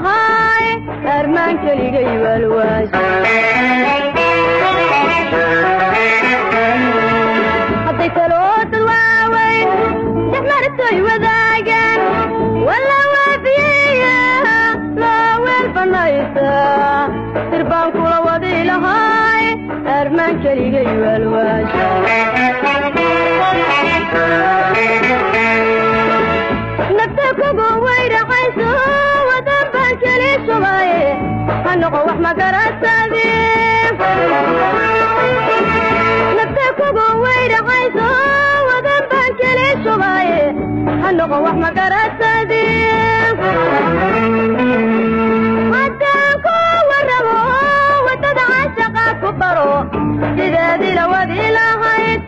lahaay armaan keligay waalwaas hadday taloodad waaweyn dhex martoy wadaagaan walla waafiyeeya loo weel banaysa dirbaan kula wadi lahaay armaan keligay waalwaas nafta kugu waydhacayso نقو وحمكر السبيب نبتكو قوير عيسو وذنبان كلي الشباية نقو وحمكر السبيب حتى كو ورمو وتدعى الشقاء كبرو جدادي لو ذي لهيت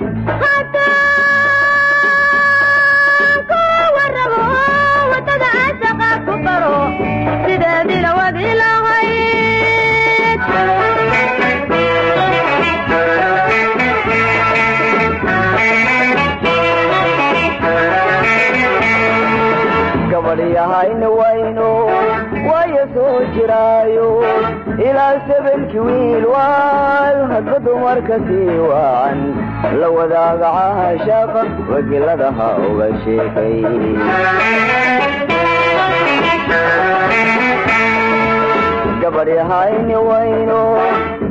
gabadhyahayna wayno waayo soo jiraayo? Ilaa sabanki wiil waal hadba dumarka sii waacan la wadaaga caashaaqa wagiladaha uga sheekay gabadhyahayni wayno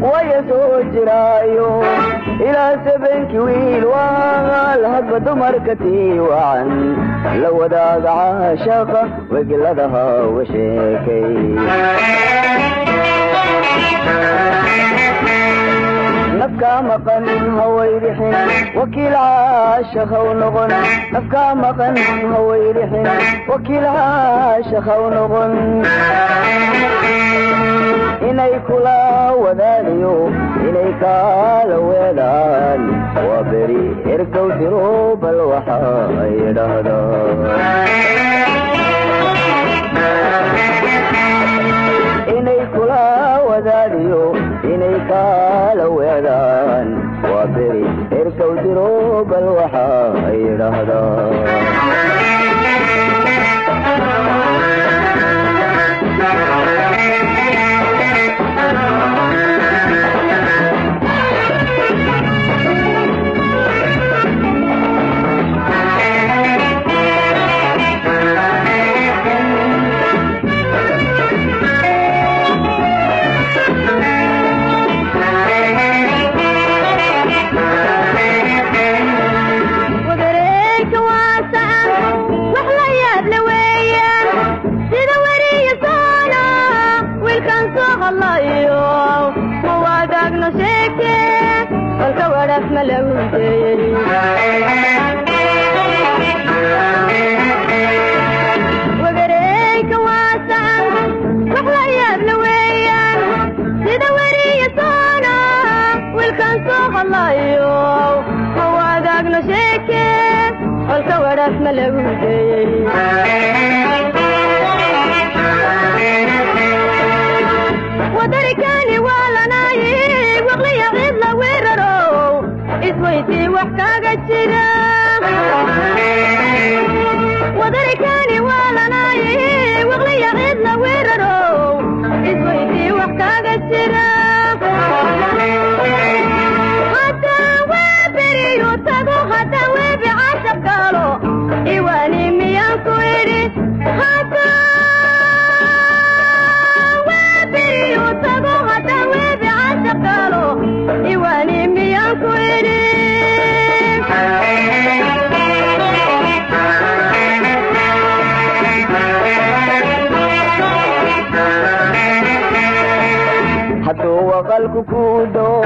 waayo soo jiraayo ilaa sabanki wiil waal hadba dumarka tii wacan la wadaaga caashaaqa wagiladaha uga sheekay nafkaa maqan hawaydhixin wakiil caashaqaw noqon nafkaa maqan hawaydhixin wakiil caashaqaw noqon inay kula wadaagayo inay kaala weedaan waa beri ergow diro bal waxa ay dhahdaa diro bal waxa ay deeyey wadarikani waa lanaayi isweydii wax waqalku kuu doon.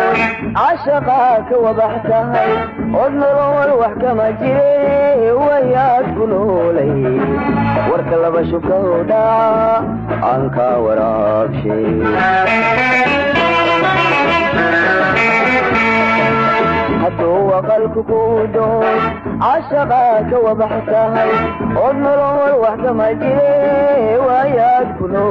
Cashaqaa ka wabax tahay od nolol wax kama jire wayaad ku noolay. Warka laba shukow aan kaa waraabshay. Hadduu ka wabax tahay od nolol wax kama jire waayaad ku noolayd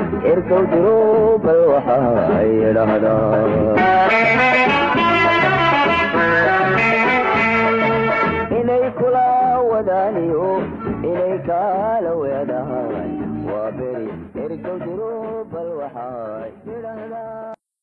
erkow diro bal waxay idhaahdaan inay kula wadaaniyo inay kaala weedaan. Waa beri erkow diro bal waxay idhaahdaan